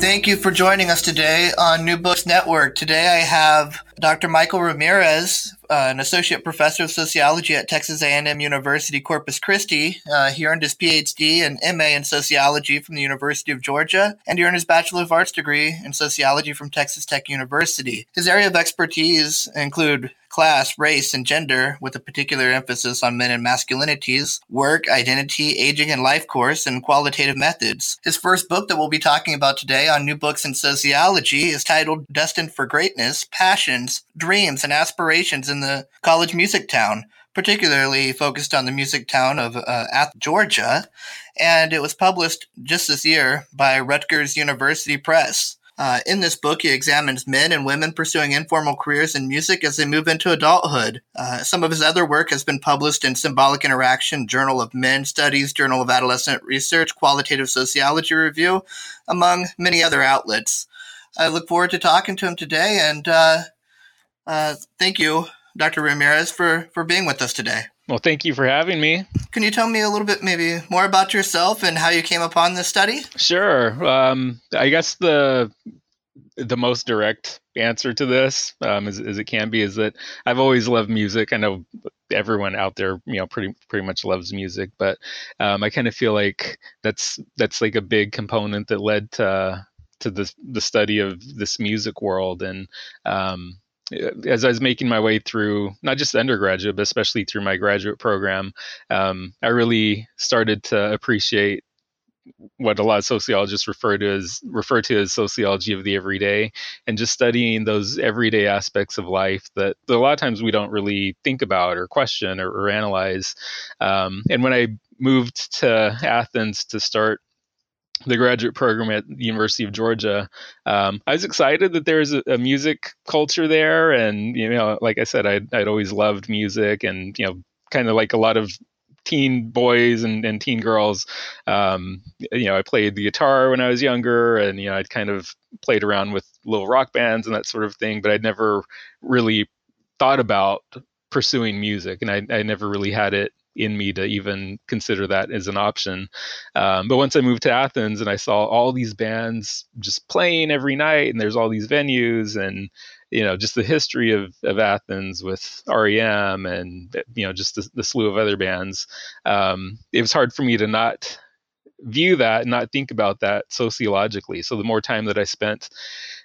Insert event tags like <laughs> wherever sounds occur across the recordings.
Thank you for joining us today on New Books Network. Today I have Dr. Michael Ramirez, uh, an associate professor of sociology at Texas A&M University Corpus Christi. Uh, he earned his PhD and MA in sociology from the University of Georgia, and he earned his Bachelor of Arts degree in sociology from Texas Tech University. His area of expertise include class, race, and gender, with a particular emphasis on men and masculinities, work, identity, aging and life course, and qualitative methods. His first book that we'll be talking about today on New Books in Sociology is titled Destined for Greatness Passions, Dreams, and Aspirations in the College Music Town particularly focused on the music town of uh, Athens, Georgia, and it was published just this year by Rutgers University Press. Uh, in this book, he examines men and women pursuing informal careers in music as they move into adulthood. Uh, some of his other work has been published in Symbolic Interaction, Journal of Men Studies, Journal of Adolescent Research, Qualitative Sociology Review, among many other outlets. I look forward to talking to him today, and uh, uh thank you, Dr. Ramirez, for, for being with us today. Well, thank you for having me. Can you tell me a little bit, maybe more about yourself and how you came upon this study? Sure. Um, I guess the the most direct answer to this, um, as, as, it can be, is that I've always loved music. I know everyone out there, you know, pretty pretty much loves music, but um, I kind of feel like that's that's like a big component that led to to the the study of this music world and um, as I was making my way through not just undergraduate, but especially through my graduate program, um, I really started to appreciate what a lot of sociologists refer to as refer to as sociology of the everyday, and just studying those everyday aspects of life that, that a lot of times we don't really think about or question or, or analyze. Um, and when I moved to Athens to start the graduate program at the University of Georgia. Um, I was excited that there's a, a, music culture there, and you know, like I said, I'd, I'd always loved music, and you know, kind of like a lot of teen boys and, and teen girls. Um, you know, I played the guitar when I was younger, and you know, I'd kind of played around with little rock bands and that sort of thing, but I'd never really thought about pursuing music, and I, I never really had it in me to even consider that as an option. Um, but once I moved to Athens and I saw all these bands just playing every night, and there's all these venues, and you know, just the history of, of Athens with REM and you know, just the, the slew of other bands, um, it was hard for me to not view that and not think about that sociologically. So the more time that I spent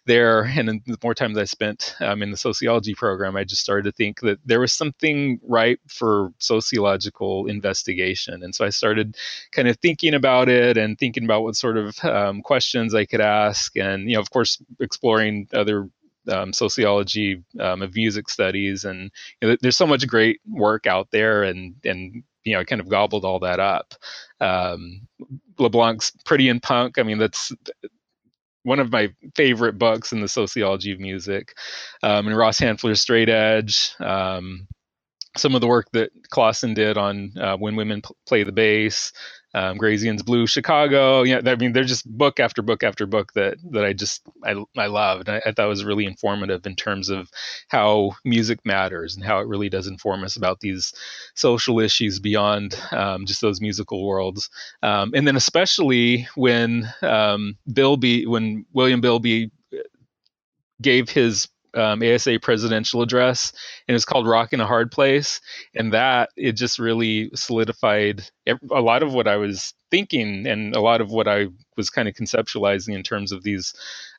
there and the more time that I spent um, in the sociology program, I just started to think that there was something ripe for sociological investigation. And so I started kind of thinking about it and thinking about what sort of um, questions I could ask. And, you know, of course, exploring other um, sociology um, of music studies and you know, there's so much great work out there and and you know, I kind of gobbled all that up. Um, LeBlanc's Pretty in Punk. I mean, that's one of my favorite books in the sociology of music. Um, and Ross Haenfler's Straight Edge. Um, some of the work that Clawson did on uh, when women p- play the bass, um, Grazian's Blue Chicago. Yeah, I mean, they're just book after book after book that that I just I I loved. I, I thought was really informative in terms of how music matters and how it really does inform us about these social issues beyond um, just those musical worlds. Um, and then especially when um, Bielby, when William Bielby gave his um, ASA presidential address, and it was called "Rock in a Hard Place," and that it just really solidified a lot of what I was thinking and a lot of what I was kind of conceptualizing in terms of these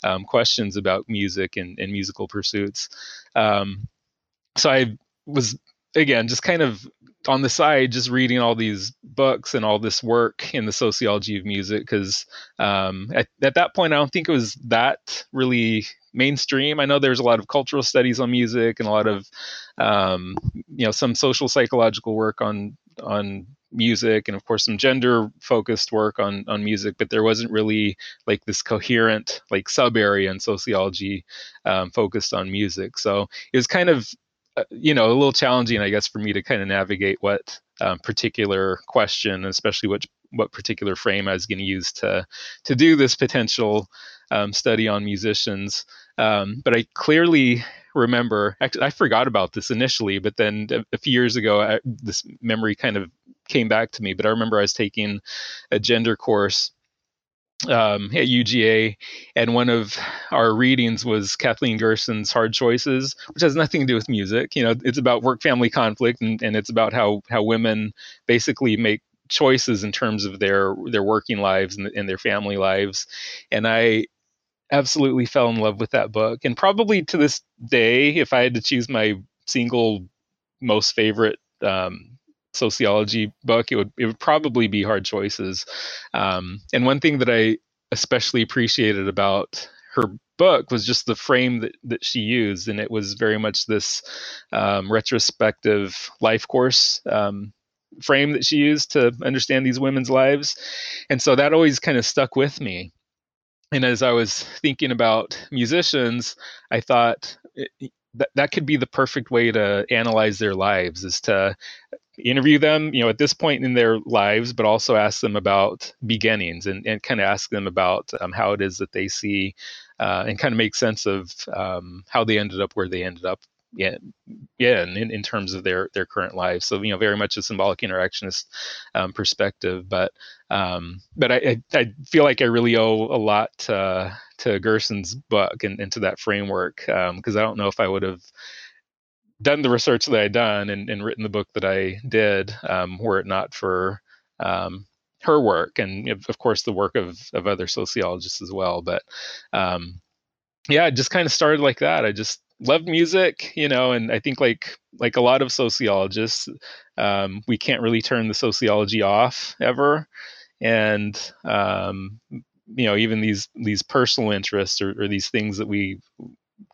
um, questions about music and, and musical pursuits. Um, so I was again just kind of on the side just reading all these books and all this work in the sociology of music because um, at, at, that point i don't think it was that really mainstream. I know there's a lot of cultural studies on music and a lot of, um, you know, some social psychological work on on music and of course some gender focused work on on music but there wasn't really like this coherent like sub area in sociology um, focused on music so it was kind of you know a little challenging i guess for me to kind of navigate what um, particular question especially what what particular frame i was going to use to to do this potential um, study on musicians. Um, but i clearly remember actually i forgot about this initially but then a, a few years ago I, this memory kind of came back to me but i remember i was taking a gender course um, at UGA, and one of our readings was Kathleen Gerson's Hard Choices, which has nothing to do with music. You know, it's about work family conflict, and, and it's about how how women basically make choices in terms of their their working lives and, and their family lives. And I absolutely fell in love with that book, and probably to this day, if I had to choose my single most favorite um, sociology book, it would it would probably be Hard Choices. Um, and one thing that I especially appreciated about her book was just the frame that, that she used, and it was very much this um, retrospective life course um, frame that she used to understand these women's lives, and so that always kind of stuck with me. And as I was thinking about musicians, I thought it, that that could be the perfect way to analyze their lives is to interview them you know at this point in their lives but also ask them about beginnings and, and kind of ask them about um, how it is that they see uh, and kind of make sense of um, how they ended up where they ended up yeah, yeah, in, in terms of their their current lives. So you know, very much a symbolic interactionist um, perspective. But um, but I, I, I feel like I really owe a lot to, to Gerson's book and, into that framework because um, I don't know if I would have done the research that I done and, and written the book that I did, um, were it not for um, her work and of course the work of, of other sociologists as well. But um, yeah, it just kind of started like that. I just loved music, you know, and I think like like a lot of sociologists, um, we can't really turn the sociology off ever. And um, you know, even these these personal interests or, or these things that we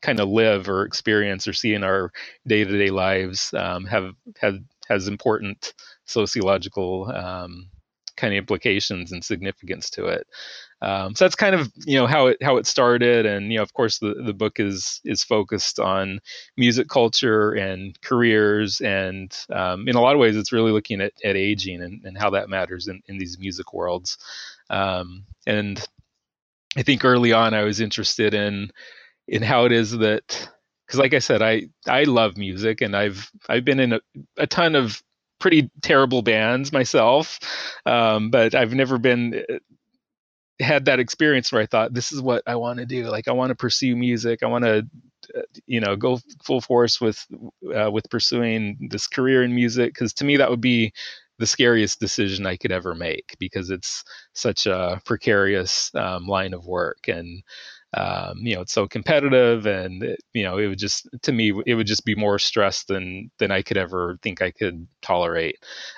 kind of live or experience or see in our day-to-day lives um, have have has important sociological um, kind of implications and significance to it. Um, so that's kind of you know how it how it started, and you know of course the, the book is is focused on music culture and careers, and um, in a lot of ways it's really looking at, at aging and, and how that matters in, in these music worlds. Um, and I think early on I was interested in in how it is that because like I said, I I love music and I've I've been in a, a ton of pretty terrible bands myself, um, but I've never been uh, had that experience where I thought this is what I want to do. Like I want to pursue music. I want to uh, you know go full force with uh, with pursuing this career in music because to me that would be the scariest decision I could ever make because it's such a precarious um, line of work and um, you know it's so competitive and it, you know it would just to me it would just be more stress than than i could ever think i could tolerate.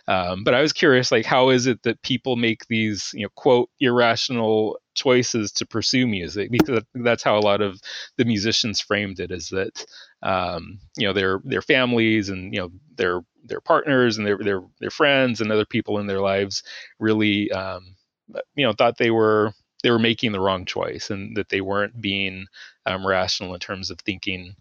Um, but i was curious like how is it that people make these you know quote irrational choices to pursue music? Because that's how a lot of the musicians framed it is that um, you know their their families and you know their their partners and their their their friends and other people in their lives really um, you know thought they were they were making the wrong choice and that they weren't being um, rational in terms of thinking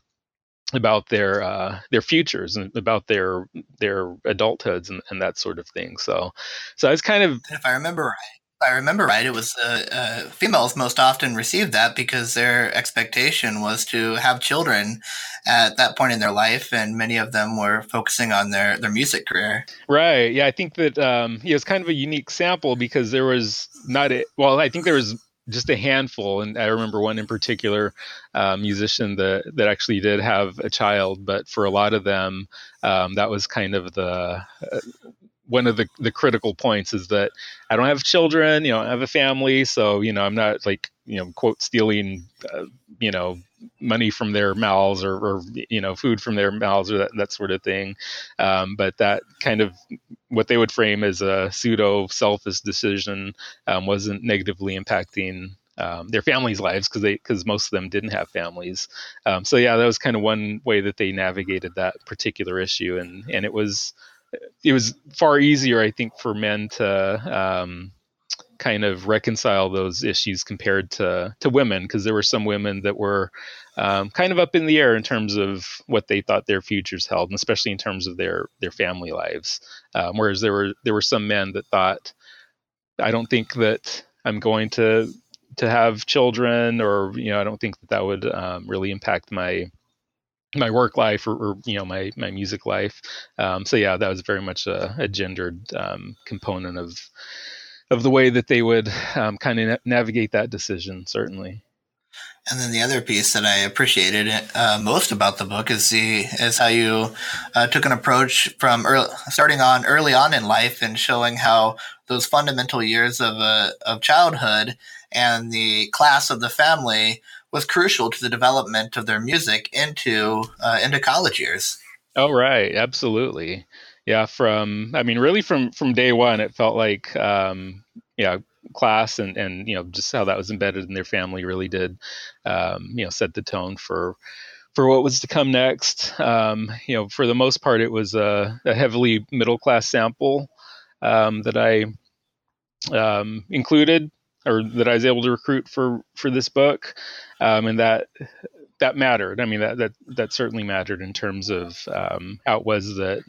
about their uh, their futures and about their their adulthoods and, and that sort of thing. So, so I was kind of, if I remember right, I remember right, it was uh, uh, females most often received that because their expectation was to have children at that point in their life, and many of them were focusing on their their music career. Right. Yeah, I think that um, yeah, it's kind of a unique sample because there was not a well, I think there was just a handful, and I remember one in particular, uh, musician that that actually did have a child, but for a lot of them, um, that was kind of the uh, one of the, the critical points is that I don't have children, you know, I have a family, so you know, I'm not like you know, quote stealing, uh, you know, money from their mouths or, or, you know, food from their mouths or that that sort of thing. Um, but that kind of what they would frame as a pseudo selfish decision um, wasn't negatively impacting um, their families' lives because they because most of them didn't have families. Um, so yeah, that was kind of one way that they navigated that particular issue, and and it was it was far easier, I think, for men to um, kind of reconcile those issues compared to to women, because there were some women that were um, kind of up in the air in terms of what they thought their futures held, and especially in terms of their their family lives. Um, whereas there were there were some men that thought, I don't think that I'm going to to have children, or you know, I don't think that that would um, really impact my my work life or, or, you know my my music life. Um, so yeah, that was very much a, a gendered um, component of of the way that they would um, kind of na- navigate that decision. Certainly. And then the other piece that I appreciated uh, most about the book is the is how you uh, took an approach from early, starting on early on in life and showing how those fundamental years of uh, of childhood and the class of the family was crucial to the development of their music into uh, into college years. Oh right, absolutely. Yeah, from I mean, really from from day one, it felt like um, yeah, class and and you know just how that was embedded in their family really did um, you know set the tone for for what was to come next. Um, you know, for the most part, it was a, a heavily middle class sample um, that I um, included or that I was able to recruit for for this book, um, and that that mattered. I mean, that that that certainly mattered in terms of um, how it was that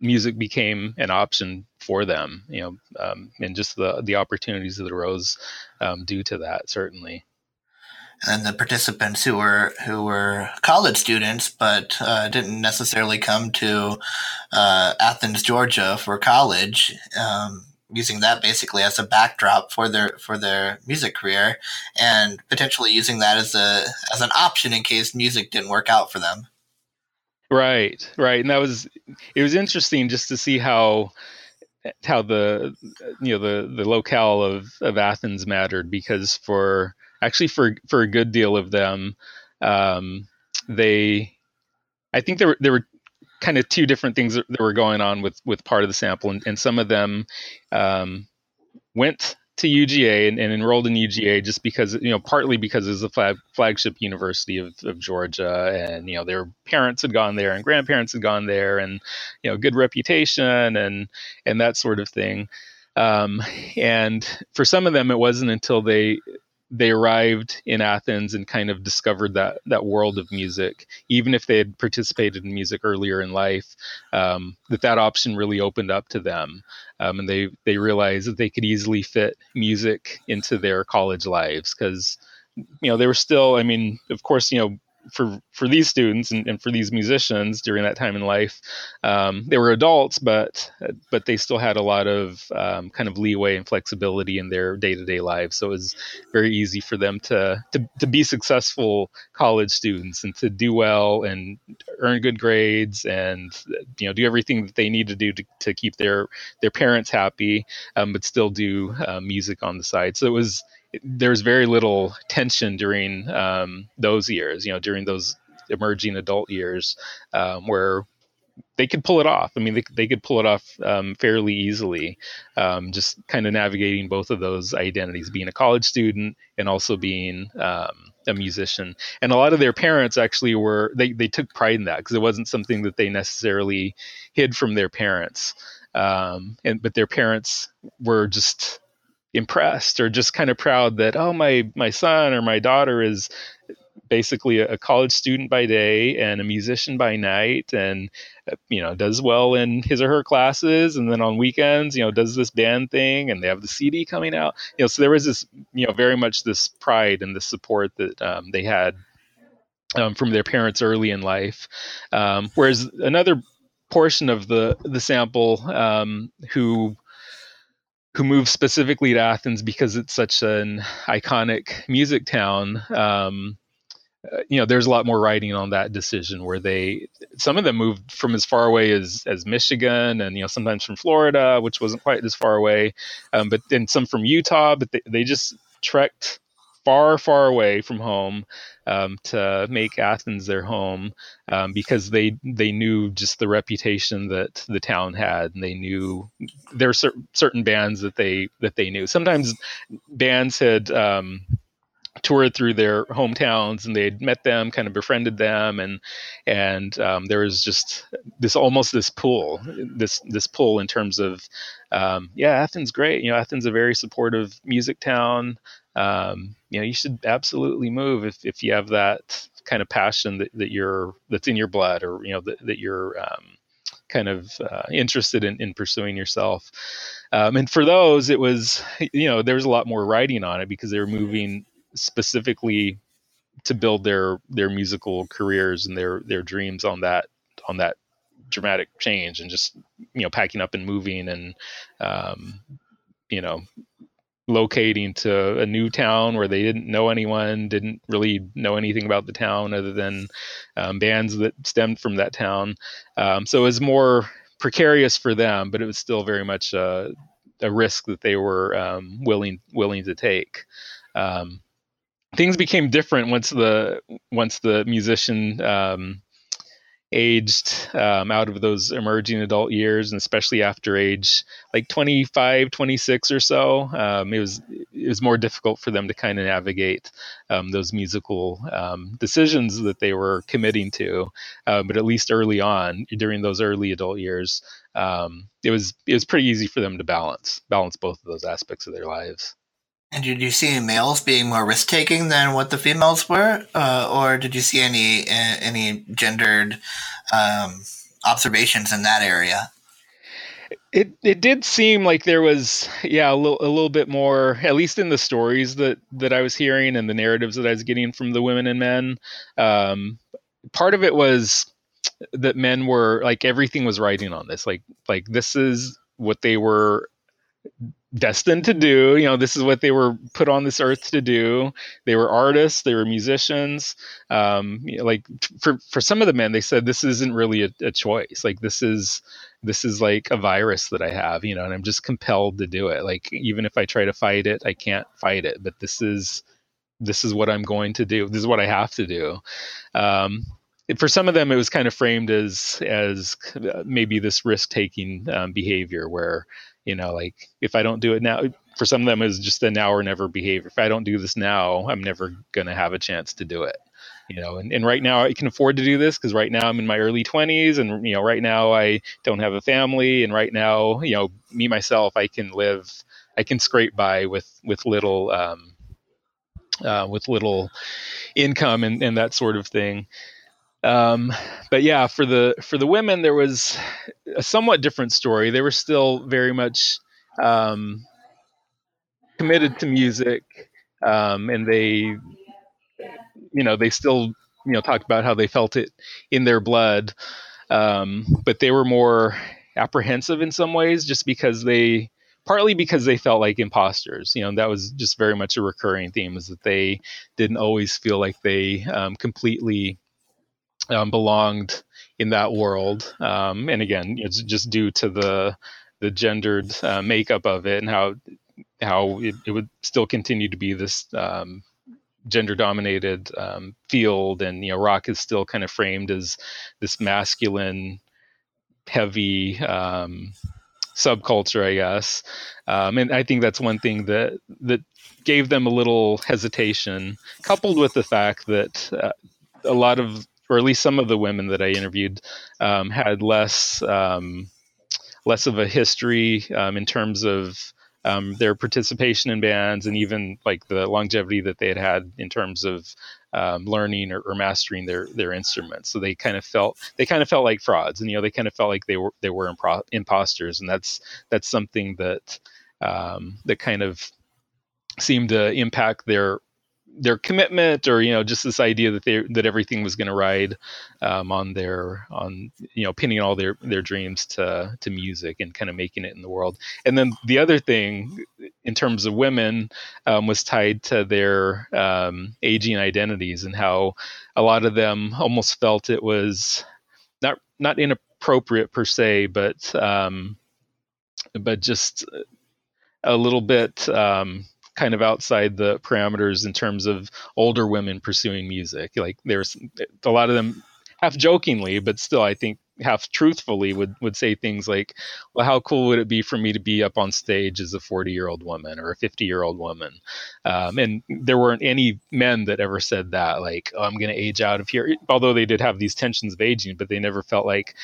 music became an option for them. You know, um, and just the the opportunities that arose um, due to that certainly. And the participants who were who were college students, but uh, didn't necessarily come to uh, Athens, Georgia, for college. Using that basically as a backdrop for their for their music career and potentially using that as a as an option in case music didn't work out for them. Right right. And that was it was interesting just to see how how the you know the the locale of of Athens mattered because for actually for for a good deal of them um they I think there were there were kind of two different things that, were going on with with part of the sample, and, and some of them um, went to UGA and, and, enrolled in UGA just because you know partly because it's the flag, flagship university of, of Georgia, and you know their parents had gone there and grandparents had gone there, and you know good reputation and and that sort of thing. Um, and for some of them, it wasn't until they they arrived in Athens and kind of discovered that that world of music, even if they had participated in music earlier in life, um, that that option really opened up to them, um, and they they realized that they could easily fit music into their college lives because you know they were still, I mean, of course, you know for for these students and, and, for these musicians during that time in life, um, they were adults, but but they still had a lot of um, kind of leeway and flexibility in their day to day lives. So it was very easy for them to, to to be successful college students and to do well and earn good grades and you know do everything that they need to do to, to keep their their parents happy, um, but still do uh, music on the side. So it was there's very little tension during um, those years, you know, during those emerging adult years, um, where they could pull it off. I mean, they, they could pull it off um, fairly easily, um, just kind of navigating both of those identities, being a college student and also being um, a musician. And a lot of their parents actually were, they, they took pride in that because it wasn't something that they necessarily hid from their parents. Um, and, but their parents were just impressed or just kind of proud that oh my my son or my daughter is basically a, college student by day and a musician by night and uh, you know does well in his or her classes and then on weekends you know does this band thing and they have the cd coming out. You know so there was this you know very much this pride and the support that um, they had um, from their parents early in life. Um, whereas another portion of the the sample um, who who moved specifically to Athens because it's such an iconic music town. Um, uh, you know, there's a lot more writing on that decision where they, some of them moved from as far away as as Michigan, and you know, sometimes from Florida, which wasn't quite as far away, um, but then some from Utah, but they, they just trekked far, far away from home um, to make Athens their home um, because they they knew just the reputation that the town had, and they knew there were cer- certain bands that they that they knew. Sometimes bands had. Um, toured through their hometowns and they'd met them kind of befriended them and and um, there was just this almost this pull this this pull in terms of um, yeah athens great you know athens a very supportive music town um, you know you should absolutely move if, if you have that kind of passion that, that you're that's in your blood or you know that, that you're um, kind of uh, interested in, in pursuing yourself. Um, and for those it was you know there was a lot more writing on it because they were moving specifically to build their their musical careers and their their dreams on that on that dramatic change and just you know packing up and moving and um, you know locating to a new town where they didn't know anyone didn't really know anything about the town other than um, bands that stemmed from that town. Um, so it was more precarious for them but it was still very much a, a risk that they were um, willing willing to take. Um, things became different once the once the musician um, aged um, out of those emerging adult years and especially after age like 25 26 or so um, it was it was more difficult for them to kind of navigate um, those musical um, decisions that they were committing to uh, but at least early on during those early adult years um, it was it was pretty easy for them to balance balance both of those aspects of their lives and did you see males being more risk taking than what the females were, uh, or did you see any any gendered um, observations in that area? It it did seem like there was yeah a little a little bit more at least in the stories that that I was hearing and the narratives that I was getting from the women and men. Um, part of it was that men were like everything was writing on this like like this is what they were destined to do. You know, this is what they were put on this earth to do. They were artists, they were musicians. Um, you know, like for for some of the men, they said this isn't really a, a, choice. Like this is this is like a virus that I have, you know, and I'm just compelled to do it. Like even if I try to fight it, I can't fight it. But this is this is what I'm going to do. This is what I have to do. Um, for some of them, it was kind of framed as as maybe this risk taking um, behavior where you know like if i don't do it now for some of them is just a now or never behavior. If i don't do this now i'm never going to have a chance to do it you know and, and right now i can afford to do this because right now i'm in my early 20s and you know right now i don't have a family and right now you know me myself i can live i can scrape by with with little um, uh, with little income and, and that sort of thing um, but yeah, for the for the women, there was a somewhat different story. They were still very much um, committed to music, um, and they, you know, they still you know talked about how they felt it in their blood, um, but they were more apprehensive in some ways, just because they partly because they felt like imposters you know that was just very much a recurring theme is that they didn't always feel like they um, completely um, belonged in that world. Um, and again, it's just due to the the gendered uh, makeup of it and how how it, it, would still continue to be this um, gender dominated um, field. And you know, rock is still kind of framed as this masculine, heavy um, subculture, I guess. Um, and I think that's one thing that that gave them a little hesitation, coupled with the fact that uh, a lot of or at least some of the women that I interviewed, um, had less um, less of a history um, in terms of um, their participation in bands and even like the longevity that they had had in terms of um, learning or, or, mastering their their instruments. So they kind of felt they kind of felt like frauds, and you know they kind of felt like they were they were impro- imposters, and that's that's something that um, that kind of seemed to impact their their commitment or you know just this idea that they that everything was going to ride um, on their on you know pinning all their their dreams to to music and kind of making it in the world. And then the other thing in terms of women um, was tied to their um, aging identities and how a lot of them almost felt it was not not inappropriate per se but um, but just a little bit um, kind of outside the parameters in terms of older women pursuing music. Like there's a lot of them half jokingly, but still, I think half truthfully would would say things like, "Well, how cool would it be for me to be up on stage as a 40 year old woman or a 50 year old woman?" Um, and there weren't any men that ever said that, like, "Oh, I'm going to age out of here." Although they did have these tensions of aging, but they never felt like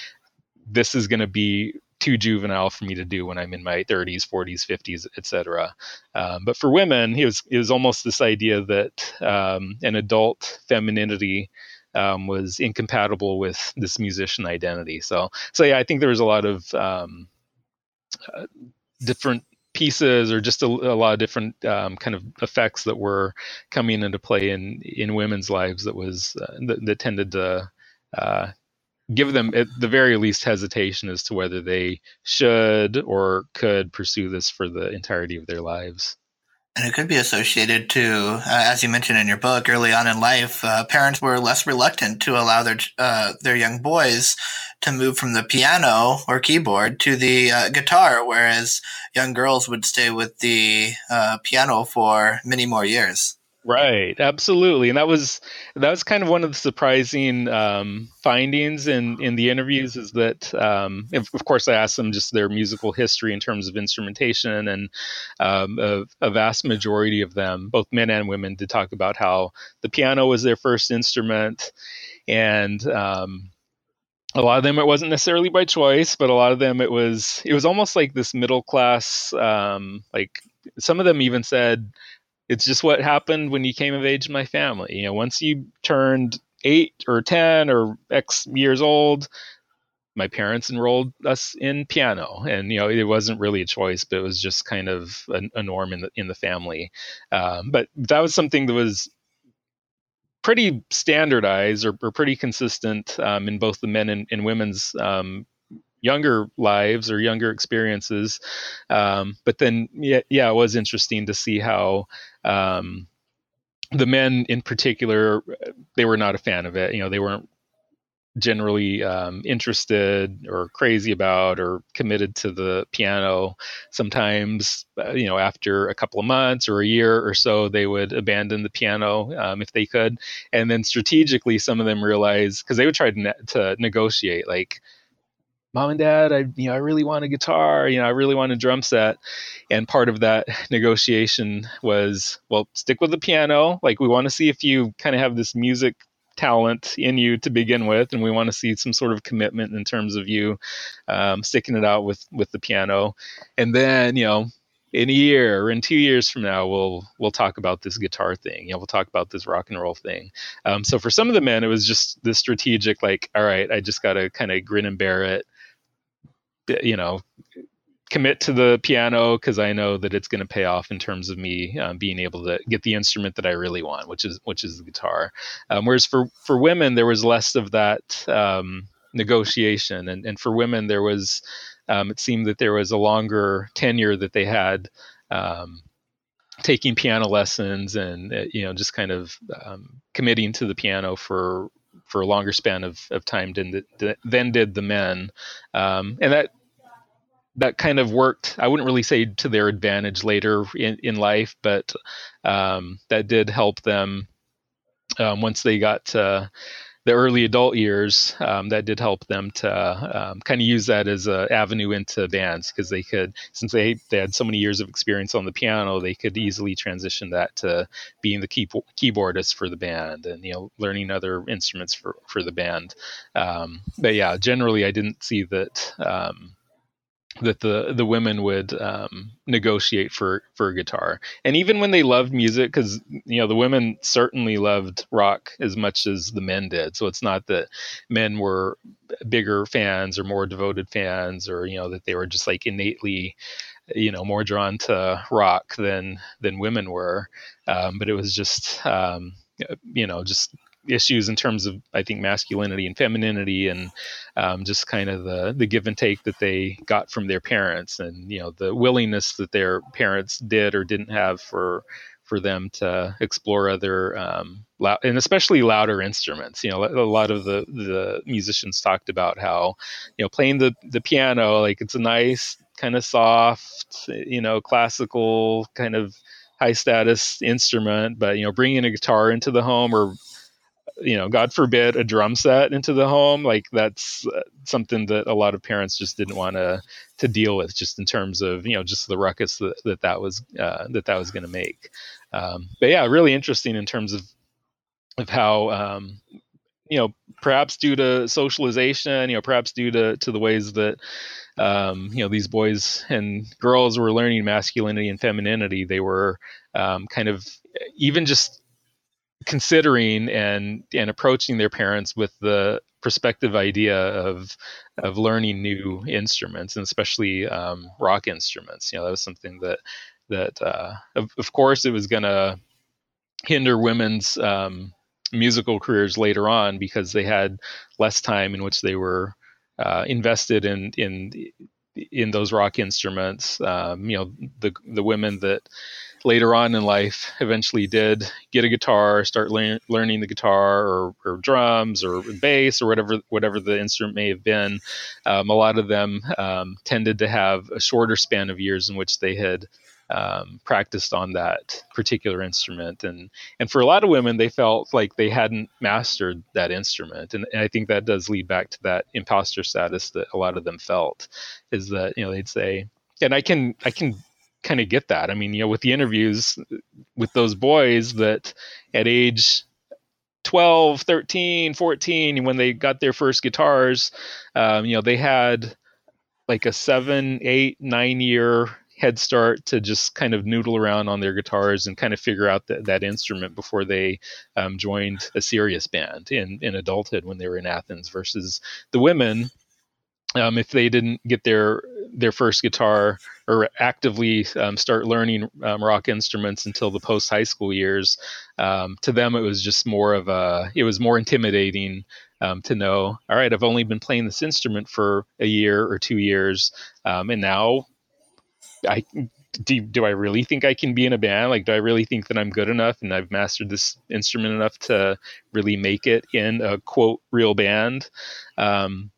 this is going to be too juvenile for me to do when I'm in my 30s, 40s, 50s, etc. Um, but for women, it was it was almost this idea that um, an adult femininity um, was incompatible with this musician identity. So, so yeah, I think there was a lot of um, uh, different pieces or just a, a lot of different um, kind of effects that were coming into play in in women's lives that was uh, that, that, tended to uh, give them at the very least hesitation as to whether they should or could pursue this for the entirety of their lives. And it could be associated to, uh, as you mentioned in your book, early on in life, uh, parents were less reluctant to allow their uh, their young boys to move from the piano or keyboard to the uh, guitar, whereas young girls would stay with the uh, piano for many more years. Right, absolutely, and that was that was kind of one of the surprising um, findings in in the interviews is that, um, of, course, I asked them just their musical history in terms of instrumentation, and um, a, a, vast majority of them, both men and women, did talk about how the piano was their first instrument, and um, a lot of them it wasn't necessarily by choice, but a lot of them it was it was almost like this middle class, um, like some of them even said it's just what happened when you came of age in my family. You know, once you turned eight or 10 or X years old, my parents enrolled us in piano and you know it wasn't really a choice but it was just kind of a, a norm in the in the family um, but that was something that was pretty standardized or, or pretty consistent um, in both the men and, and women's um, younger lives or younger experiences. Um, but then, yeah, yeah, it was interesting to see how um, the men, in particular, they were not a fan of it. You know, they weren't generally um, interested or crazy about or committed to the piano. Sometimes, uh, you know, after a couple of months or a year or so, they would abandon the piano um, if they could. And then strategically, some of them realized because they would try to, ne- to negotiate, like, mom and dad i you know i really want a guitar you know i really want a drum set and part of that <laughs> negotiation was well stick with the piano like we want to see if you kind of have this music talent in you to begin with and we want to see some sort of commitment in terms of you um, sticking it out with with the piano and then you know in a year or in two years from now, we'll we'll talk about this guitar thing. You know, we'll talk about this rock and roll thing. Um, so for some of the men, it was just the strategic, like, all right, I just got to kind of grin and bear it you know commit to the piano because I know that it's going to pay off in terms of me um, being able to get the instrument that I really want, which is which is the guitar. Um, whereas for for women, there was less of that um, negotiation, and and for women, there was um, it seemed that there was a longer tenure that they had. Um, taking piano lessons and uh, you know just kind of um, committing to the piano for for a longer span of, of time than, the, than did the men. Um, and that that kind of worked. I wouldn't really say to their advantage later in, in life, but um, that did help them um, once they got to the early adult years, um, that did help them to um, kind of use that as an avenue into bands because they could, since they, they had so many years of experience on the piano, they could easily transition that to being the key, keyboardist for the band and, you know, learning other instruments for, for the band. Um, but yeah, generally I didn't see that um, that the the women would um, negotiate for for guitar. And even when they loved music because you know the women certainly loved rock as much as the men did. So it's not that men were bigger fans or more devoted fans or you know that they were just like innately you know more drawn to rock than than women were. Um, but it was just um, you know just issues in terms of I think masculinity and femininity and um, just kind of the the give and take that they got from their parents and you know the willingness that their parents did or didn't have for for them to explore other um, loud, and especially louder instruments. You know, a lot of the the musicians talked about how you know playing the the piano like it's a nice kind of soft you know classical kind of high status instrument but you know bringing a guitar into the home or you know, God forbid, a drum set into the home. Like that's uh, something that a lot of parents just didn't want to to deal with, just in terms of you know just the ruckus that that, that was uh, that that was going to make. Um, but yeah, really interesting in terms of of how um, you know perhaps due to socialization, you know, perhaps due to to the ways that um, you know these boys and girls were learning masculinity and femininity, they were um, kind of even just considering and and approaching their parents with the perspective idea of of learning new instruments and especially um, rock instruments. You know, that was something that that uh, of, of course it was going to hinder women's um, musical careers later on because they had less time in which they were uh, invested in in in those rock instruments. Um, you know, the the women that later on in life eventually did get a guitar, start lear- learning the guitar or, or, drums or bass or whatever whatever the instrument may have been. Um, a lot of them um, tended to have a shorter span of years in which they had um, practiced on that particular instrument, and and for a lot of women, they felt like they hadn't mastered that instrument, and, and I think that does lead back to that imposter status that a lot of them felt, is that you know they'd say, and I can I can kind of get that. I mean, you know, with the interviews with those boys that at age 12, 13, 14, when they got their first guitars, um, you know, they had like a seven, eight, nine year head start to just kind of noodle around on their guitars and kind of figure out that, that instrument before they um, joined a serious band in, in adulthood when they were in Athens versus the women um, if they didn't get their their first guitar or actively um, start learning um, rock instruments until the post high school years, um, to them it was just more of a it was more intimidating um, to know. All right, I've only been playing this instrument for a year or two years, um, and now I do, do I really think I can be in a band? Like, do I really think that I'm good enough and I've mastered this instrument enough to really make it in a quote real band? Um,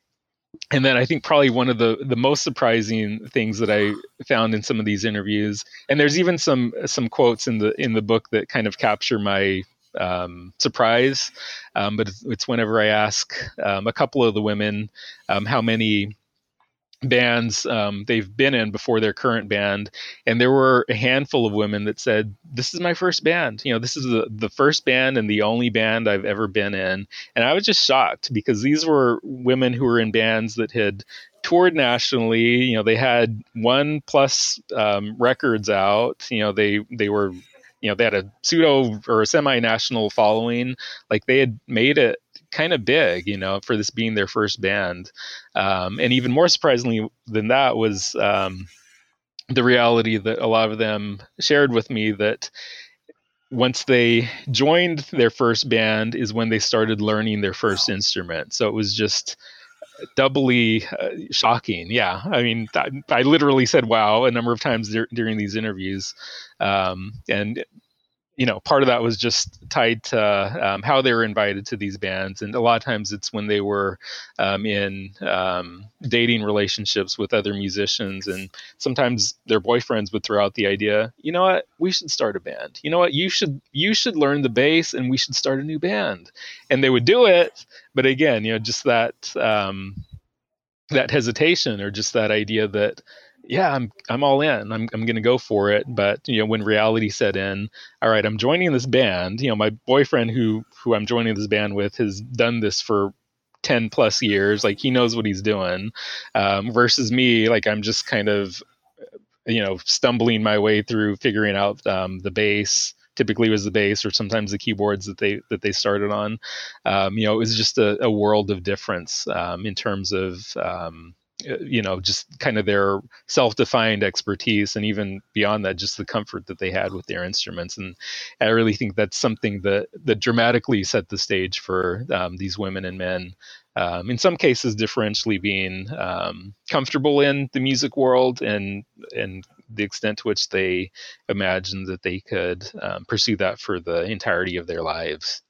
and then I think probably one of the the most surprising things that I found in some of these interviews, and there's even some some quotes in the in the book that kind of capture my um, surprise. Um, but it's, whenever I ask um, a couple of the women um, how many bands um, they've been in before their current band and there were a handful of women that said this is my first band. You know this is the, the first band and the only band i've ever been in. And i was just shocked because these were women who were in bands that had toured nationally. You know they had one plus um, records out. You know they they were you know they had a pseudo or a semi-national following. Like they had made it kind of big, you know, for this being their first band. Um, and even more surprisingly than that was um, the reality that a lot of them shared with me that once they joined their first band is when they started learning their first instrument. So it was just doubly uh, shocking. Yeah, I mean, I, I, literally said "wow" a number of times during these interviews, um, and you know, part of that was just tied to um, how they were invited to these bands, and a lot of times it's when they were um, in um, dating relationships with other musicians, and sometimes their boyfriends would throw out the idea, you know what, we should start a band. You know what, you should you should learn the bass, and we should start a new band, and they would do it, but again, you know, just that um, that hesitation or just that idea that yeah, I'm I'm all in. I'm I'm gonna go for it. But you know, when reality set in, all right, I'm joining this band. You know, my boyfriend who who I'm joining this band with has done this for 10 plus years like he knows what he's doing um, versus me like i'm just kind of you know stumbling my way through figuring out um, the bass typically was the bass or sometimes the keyboards that they that they started on um, you know it was just a, a world of difference um, in terms of um, you know just kind of their self-defined expertise and even beyond that just the comfort that they had with their instruments. And i really think that's something that that dramatically set the stage for um, these women and men um, in some cases differentially being um, comfortable in the music world and and the extent to which they imagined that they could um, pursue that for the entirety of their lives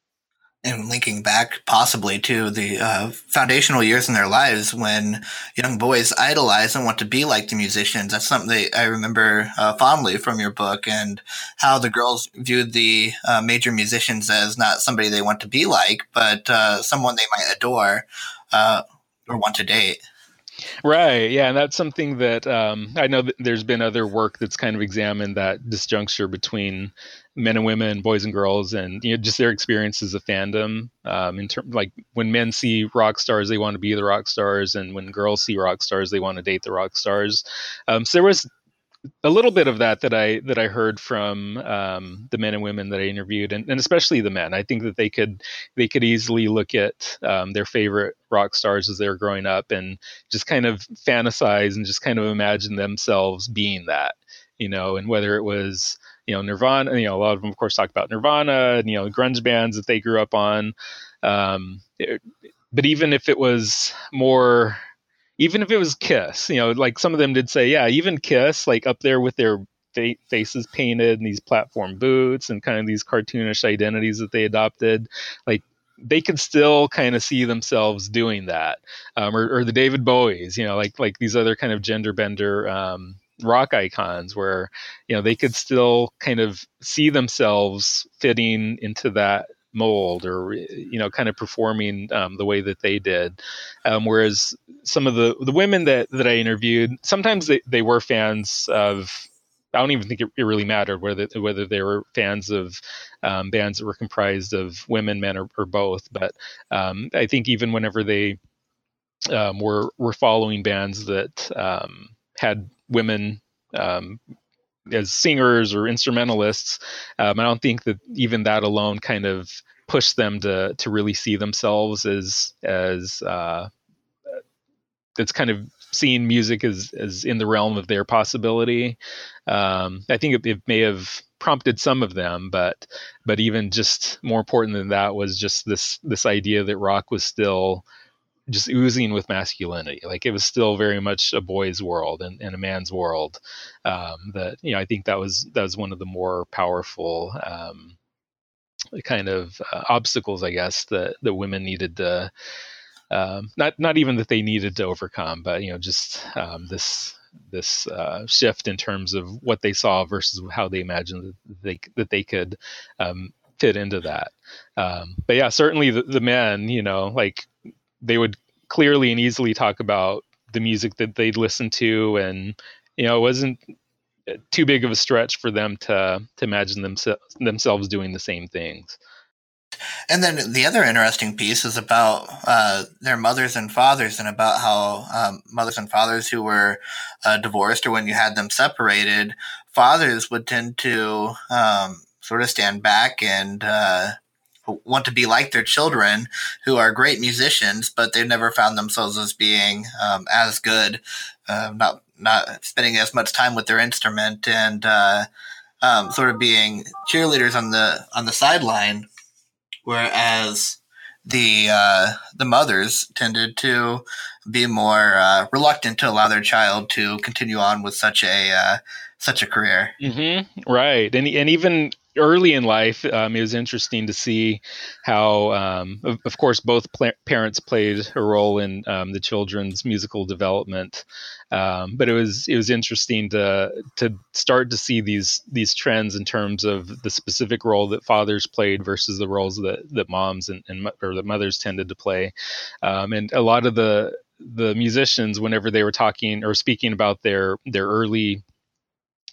and linking back possibly to the uh, foundational years in their lives when young boys idolize and want to be like the musicians. That's something that I remember uh, fondly from your book, and how the girls viewed the uh, major musicians as not somebody they want to be like, but uh, someone they might adore uh, or want to date. Right. Yeah, and that's something that um, I know that there's been other work that's kind of examined that disjuncture between men and women, boys and girls, and you know just their experiences of fandom. Um, in terms like when men see rock stars, they want to be the rock stars, and when girls see rock stars, they want to date the rock stars. Um, so there was a little bit of that that I that I heard from um, the men and women that I interviewed, and, and, especially the men. I think that they could they could easily look at um, their favorite rock stars as they were growing up and just kind of fantasize and just kind of imagine themselves being that, you know. And whether it was you know Nirvana, you know, a lot of them of course talk about Nirvana and you know grunge bands that they grew up on. Um, it, but even if it was more even if it was Kiss, you know, like some of them did say, yeah, even Kiss, like up there with their fa- faces painted and these platform boots and kind of these cartoonish identities that they adopted, like they could still kind of see themselves doing that, um, or, or, the David Bowies, you know, like like these other kind of gender bender um, rock icons, where you know they could still kind of see themselves fitting into that mold or you know kind of performing um, the way that they did um, whereas some of the the women that that i interviewed sometimes they, they were fans of I don't even think it, it really mattered whether whether they were fans of um, bands that were comprised of women, men, or, or both. But um, I think even whenever they um, were were following bands that um, had women um, as singers or instrumentalists, um, I don't think that even that alone kind of pushed them to to really see themselves as as uh, that's kind of seeing music as as in the realm of their possibility. Um, I think it, it, may have prompted some of them, but but even just more important than that was just this this idea that rock was still just oozing with masculinity. Like it was still very much a boy's world and, and a man's world. Um, that you know, I think that was that was one of the more powerful um, kind of uh, obstacles, I guess, that that women needed to. Um, not not even that they needed to overcome, but you know, just um, this this uh, shift in terms of what they saw versus how they imagined that they that they could um, fit into that. Um, but yeah, certainly the, the men, you know, like they would clearly and easily talk about the music that they'd listen to. And you know it wasn't too big of a stretch for them to to imagine themselves themselves doing the same things. And then the other interesting piece is about uh, their mothers and fathers and about how um, mothers and fathers who were uh, divorced or when you had them separated fathers would tend to um, sort of stand back and uh, want to be like their children who are great musicians, but they've never found themselves as being um, as good, uh, not not spending as much time with their instrument and uh, um, sort of being cheerleaders on the on the sideline, whereas the uh, the mothers tended to be more uh, reluctant to allow their child to continue on with such a uh, such a career. Mm-hmm. Right, and and even early in life, um, it was interesting to see how, um, of, of, course, both pl- parents played a role in um, the children's musical development. Um, but it was it was interesting to to start to see these these trends in terms of the specific role that fathers played versus the roles that that moms and, and or that mothers tended to play. Um, and a lot of the the musicians, whenever they were talking or speaking about their their early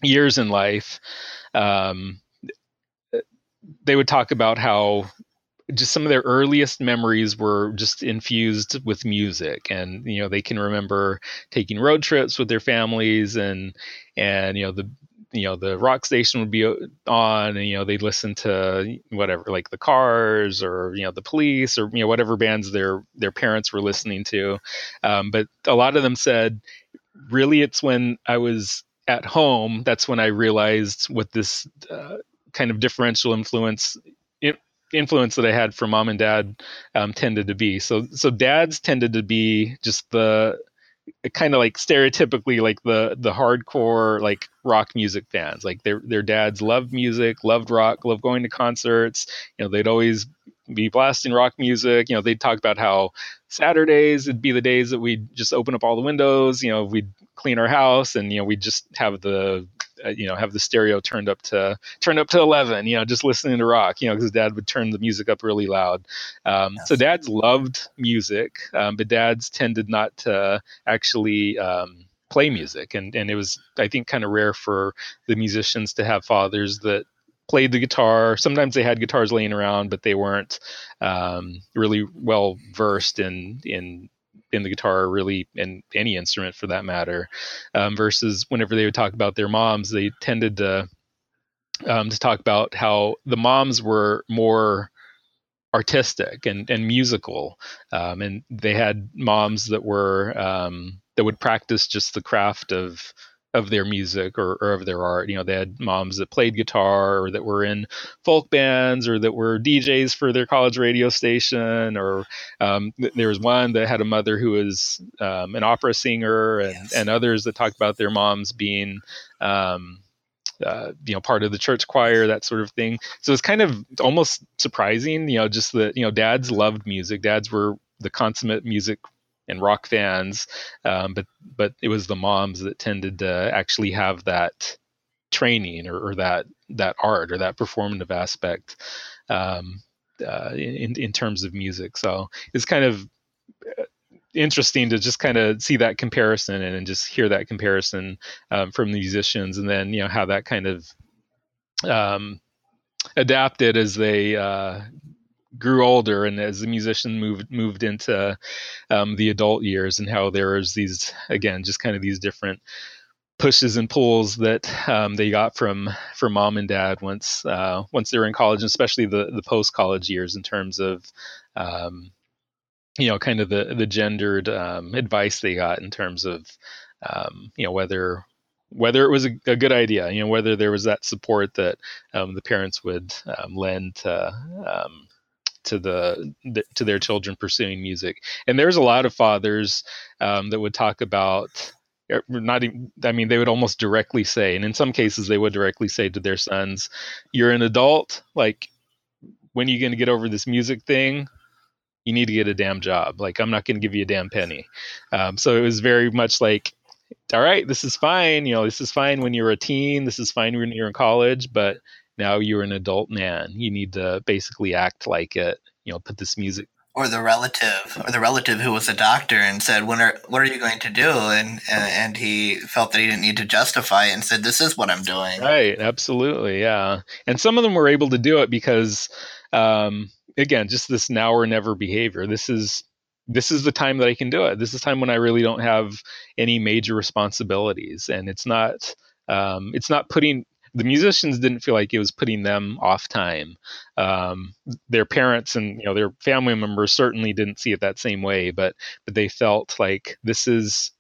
years in life, um, they would talk about how just some of their earliest memories were just infused with music. And you know they can remember taking road trips with their families and and you know the you know the rock station would be on and you know they'd listen to whatever like the cars or you know the police or you know whatever bands their their parents were listening to. Um, but a lot of them said really it's when i was at home that's when i realized what this uh, kind of differential influence influence that I had from mom and dad um, tended to be. So so dads tended to be just the kind of like stereotypically like the the hardcore like rock music fans. Like their their dads loved music, loved rock, loved going to concerts. You know, they'd always be blasting rock music. You know, they'd talk about how Saturdays would be the days that we'd just open up all the windows. You know, we'd clean our house, and you know, we'd just have the you know have the stereo turned up to turned up to 11 you know just listening to rock you know because dad would turn the music up really loud. Um, yes. so dads loved music um, but dads tended not to actually um, play music. And and it was i think kind of rare for the musicians to have fathers that played the guitar. Sometimes they had guitars laying around but they weren't um, really well versed in in in the guitar really in any instrument for that matter um, versus whenever they would talk about their moms they tended to um, to talk about how the moms were more artistic and, and musical um, and they had moms that were um, that would practice just the craft of of their music or, or, of their art. You know, they had moms that played guitar or that were in folk bands or that were DJs for their college radio station. Or um, th- there was one that had a mother who was um, an opera singer, and, yes. and others that talked about their moms being. Um, uh, you know, part of the church choir, that sort of thing. So it's kind of almost surprising, you know, just that, you know, dads loved music. Dads were the consummate music and rock fans, um, but but it was the moms that tended to actually have that training or, or that that art or that performative aspect um, uh, in in terms of music. So it's kind of uh, interesting to just kind of see that comparison and, and just hear that comparison um, from the musicians, and then you know how that kind of um, adapted as they uh, grew older and as the musician moved moved into um, the adult years and how there was these again just kind of these different pushes and pulls that um, they got from from mom and dad once uh, once they were in college, especially the the post college years in terms of um, you know kind of the the gendered um, advice they got in terms of um, you know whether whether it was a, a, good idea, you know, whether there was that support that um, the parents would um, lend to, um, to the, the, to their children pursuing music. And there's a lot of fathers um, that would talk about er, not even, I mean they would almost directly say, and in some cases they would directly say to their sons, "You're an adult. Like, when are you going to get over this music thing?" You need to get a damn job. Like, I'm not going to give you a damn penny. Um, so it was very much like all right, this is fine. You know, this is fine when you're a teen. This is fine when you're in college, but now you're an adult man. You need to basically act like it. You know, put this music or the relative or the relative who was a doctor and said when are what are you going to do? And and he felt that he didn't need to justify it and said this is what i'm doing. Right. Absolutely. Yeah. And some of them were able to do it because um again just this now or never behavior. This is this is the time that i can do it. This is time when i really don't have any major responsibilities. And it's not um, it's not putting the musicians didn't feel like it was putting them off time. Um, their parents and you know their family members certainly didn't see it that same way, but but they felt like this is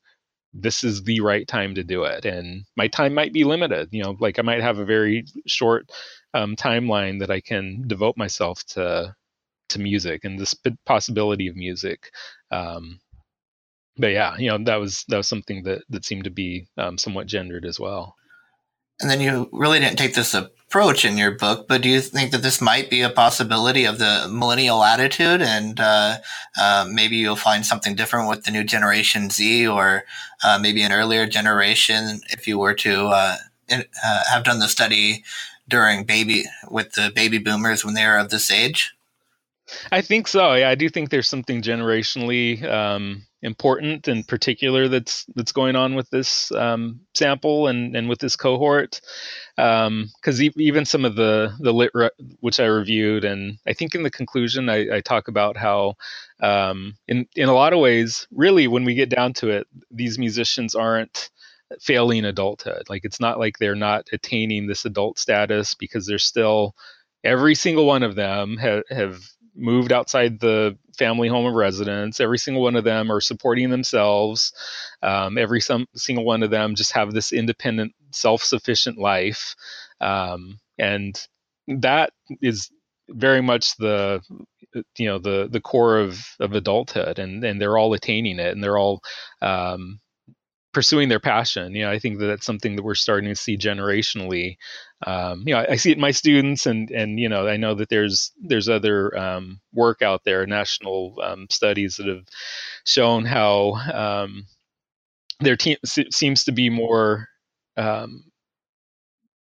this is the right time to do it, and my time might be limited. You know, like I might have a very short um, timeline that I can devote myself to to music and this possibility of music. Um, but yeah, you know that was that was something that that seemed to be um, somewhat gendered as well. And then you really didn't take this approach in your book, but do you think that this might be a possibility of the millennial attitude, and uh, uh, maybe you'll find something different with the new generation Z, or uh, maybe an earlier generation, if you were to uh, in, uh, have done the study during baby with the baby boomers when they were of this age? I think so. Yeah, I do think there's something generationally um, important and particular that's that's going on with this um, sample and and with this cohort. Because um, e- even some of the the lit re- which I reviewed, and I think in the conclusion I, I talk about how um, in in a lot of ways, really, when we get down to it, these musicians aren't failing adulthood. Like it's not like they're not attaining this adult status because they're still every single one of them have moved outside the family home of residence. Every single one of them are supporting themselves. Um, every some, single one of them just have this independent, self-sufficient life, um, and that is very much the you know the the core of of adulthood and and they're all attaining it and they're all um, pursuing their passion. You know, I think that that's something that we're starting to see generationally. Um, you know, I, I, see it in my students, and and you know, I know that there's there's other um, work out there, national um, studies that have shown how um, there te- seems to be more um,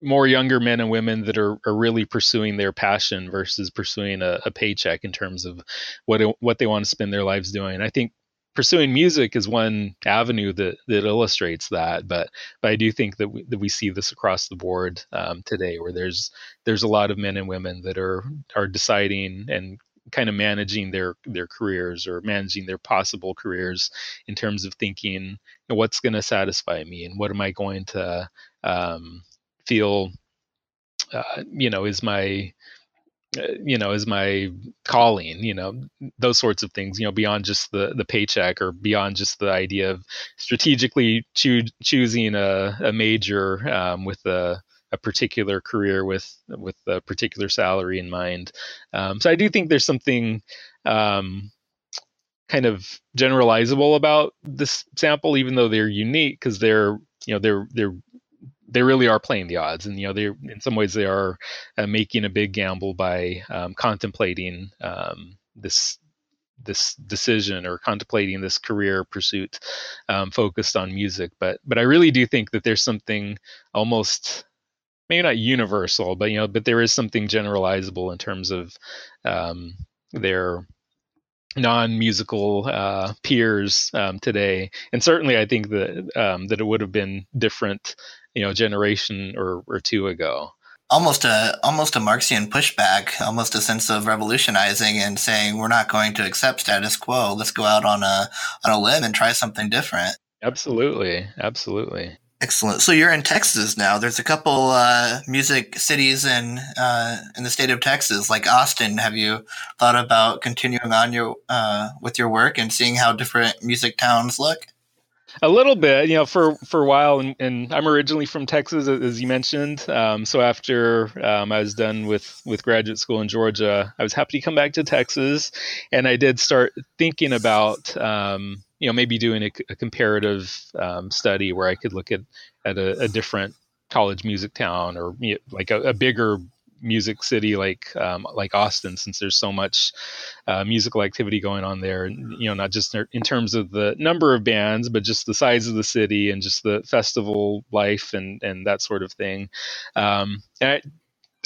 more younger men and women that are, are really pursuing their passion versus pursuing a, a paycheck in terms of what what they want to spend their lives doing. I think pursuing music is one avenue that that illustrates that but but I do think that we, that we see this across the board um, today where there's there's a lot of men and women that are are deciding and kind of managing their their careers or managing their possible careers in terms of thinking you know, what's going to satisfy me and what am I going to um, feel uh, you know is my you know is my calling you know those sorts of things you know beyond just the the paycheck or beyond just the idea of strategically choo- choosing a, a major um, with a a particular career with with a particular salary in mind. Um, so i do think there's something um, kind of generalizable about this sample even though they're unique because they're you know they're they're they really are playing the odds, and you know, they in some ways they are uh, making a big gamble by um, contemplating um, this this decision or contemplating this career pursuit um, focused on music. But but I really do think that there's something almost maybe not universal, but you know, but there is something generalizable in terms of um, their non-musical uh, peers um, today, and certainly I think that um, that it would have been different you know generation or, or two ago. Almost a almost a marxian pushback almost a sense of revolutionizing and saying we're not going to accept status quo. Let's go out on a on a limb and try something different. Absolutely. Absolutely. Excellent. So you're in texas now. There's a couple uh, music cities in uh, in the state of texas like austin. Have you thought about continuing on your uh, with your work and seeing how different music towns look a little bit, you know, for for a while, and, and I'm originally from Texas, as you mentioned. Um, so after um, I was done with with graduate school in Georgia, I was happy to come back to Texas, and I did start thinking about, um, you know, maybe doing a, a comparative um, study where I could look at at a, a different college music town or you know, like a, a bigger music city like um, like Austin, since there's so much uh, musical activity going on there. And, You know, not just in terms of the number of bands, but just the size of the city and just the festival life and and that sort of thing. Um, I,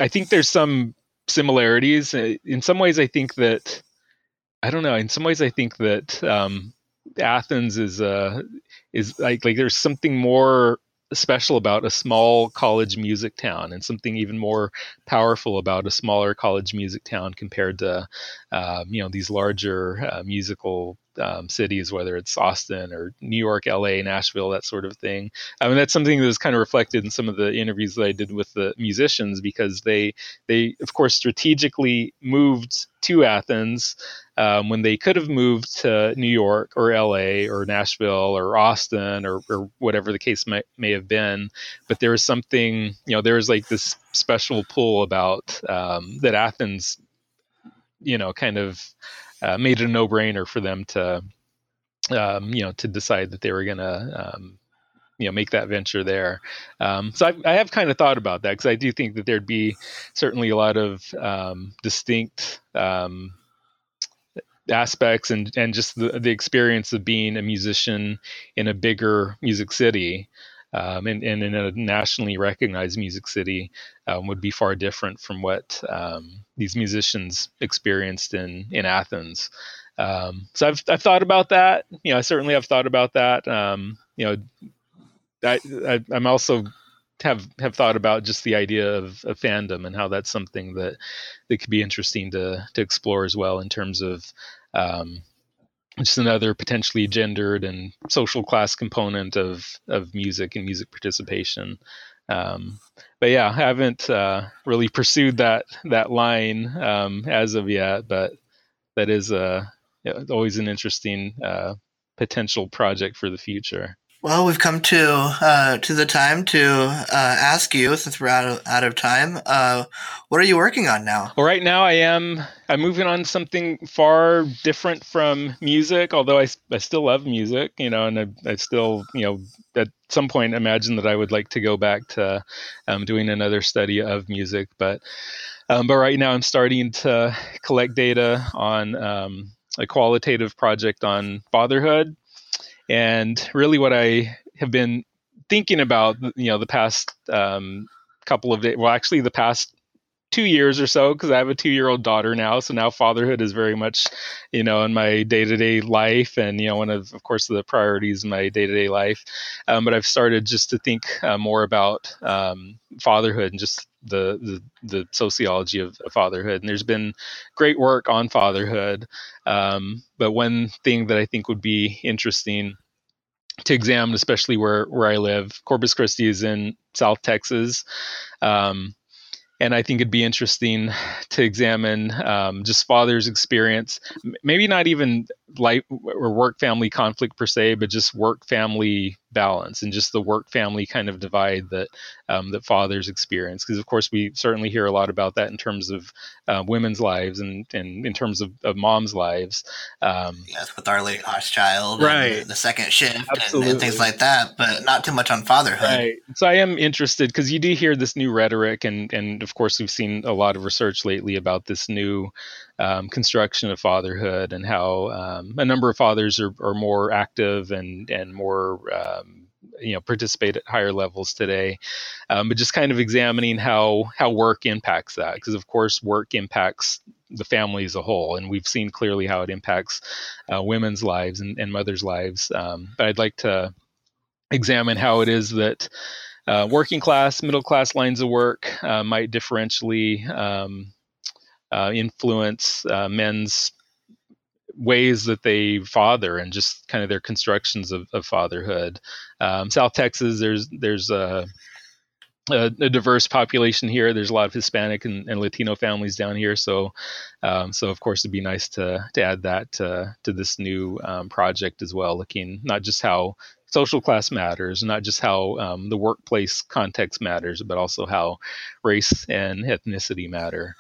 I think there's some similarities. Uh, in some ways, I think that I don't know. In some ways, I think that um, Athens is uh, is like like there's something more special about a small college music town and something even more powerful about a smaller college music town compared to um, you know these larger uh, musical um, cities, whether it's Austin or New York, LA, Nashville, that sort of thing. I mean, that's something that was kind of reflected in some of the interviews that I did with the musicians because they, they of course, strategically moved to Athens um, when they could have moved to New York or LA or Nashville or Austin or, or whatever the case may, may have been. But there was something, you know, there was like this special pull about um, that Athens, you know, kind of uh, made it a no-brainer for them to um, you know to decide that they were going to um, you know make that venture there. Um, so I, I, have kind of thought about that because I do think that there'd be certainly a lot of um, distinct um, aspects and and just the the experience of being a musician in a bigger music city. Um, and, and, in a nationally recognized music city um, would be far different from what um, these musicians experienced in in Athens. Um, so I've I've thought about that. You know, I certainly have thought about that. Um, you know, I, I am also have have thought about just the idea of, of, fandom and how that's something that that could be interesting to to explore as well in terms of um, just another potentially gendered and social class component of of music and music participation. Um, but yeah, I haven't uh, really pursued that that line um, as of yet. But that is uh, always an interesting uh, potential project for the future. Well, we've come to uh, to the time to uh, ask you, since we're out of, out of time, uh, what are you working on now? Well, right now I am I'm moving on something far different from music, although I, I still love music, you know, and I, I still, you know, at some point imagine that I would like to go back to um, doing another study of music, but um, but right now I'm starting to collect data on um, a qualitative project on fatherhood and really, what I have been thinking about, you know, the past um, couple of days, well, actually, the past two years or so, because I have a two year old daughter now. So now fatherhood is very much, you know, in my day to day life and, you know, one of, of course, the priorities in my day to day life. Um, but I've started just to think uh, more about um, fatherhood and just the, the, the sociology of, fatherhood. And there's been great work on fatherhood. Um, but one thing that I think would be interesting to examine, especially where where I live, Corpus Christi is in South Texas. Um, and I think it'd be interesting to examine um, just father's experience, maybe not even life or work family conflict per se, but just work family balance and just the work family kind of divide that um, that fathers experience. Because of course we certainly hear a lot about that in terms of uh, women's lives and, and in terms of, of moms' lives. Um, yes, with Arlie Hochschild, right? the second shift and, and, things like that, but not too much on fatherhood. Right. So I am interested because you do hear this new rhetoric, and and of course we've seen a lot of research lately about this new um, construction of fatherhood and how um, a number of fathers are, are more active and and more um, you know participate at higher levels today. Um, but just kind of examining how how work impacts that because of course work impacts the family as a whole and we've seen clearly how it impacts uh, women's lives and, and mothers lives. Um, but i'd like to examine how it is that uh, working class middle class lines of work uh, might differentially um, uh, influence uh, men's ways that they father and just kind of their constructions of, of fatherhood. Um, South Texas, there's there's a, a, a, diverse population here. There's a lot of Hispanic and, and Latino families down here, so um, so of course it'd be nice to to add that to, to this new um, project as well, looking not just how social class matters, not just how um, the workplace context matters, but also how race and ethnicity matter.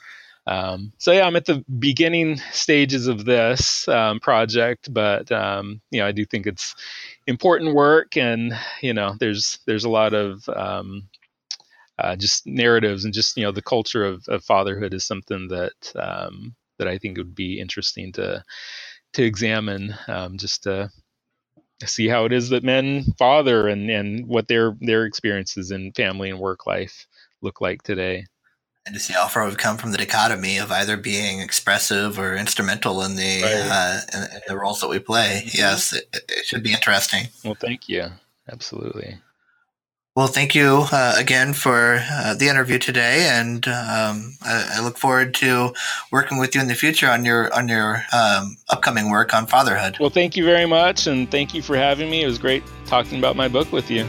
Um, so yeah, I'm at the beginning stages of this um, project, but um, you know, I do think it's important work, and you know, there's there's a lot of um, uh, just narratives and just you know, the culture of, of fatherhood is something that um, that I think would be interesting to to examine, um, just to see how it is that men father and and what their their experiences in family and work life look like today and to see how far we've come from the dichotomy of either being expressive or instrumental in the right. uh, in, in, the roles that we play. Mm-hmm. Yes, it, it, should be interesting. Well, thank you. Absolutely. Well, thank you uh, again for uh, the interview today, and um, I, I, look forward to working with you in the future on your on your um, upcoming work on fatherhood. Well, thank you very much, and thank you for having me. It was great talking about my book with you.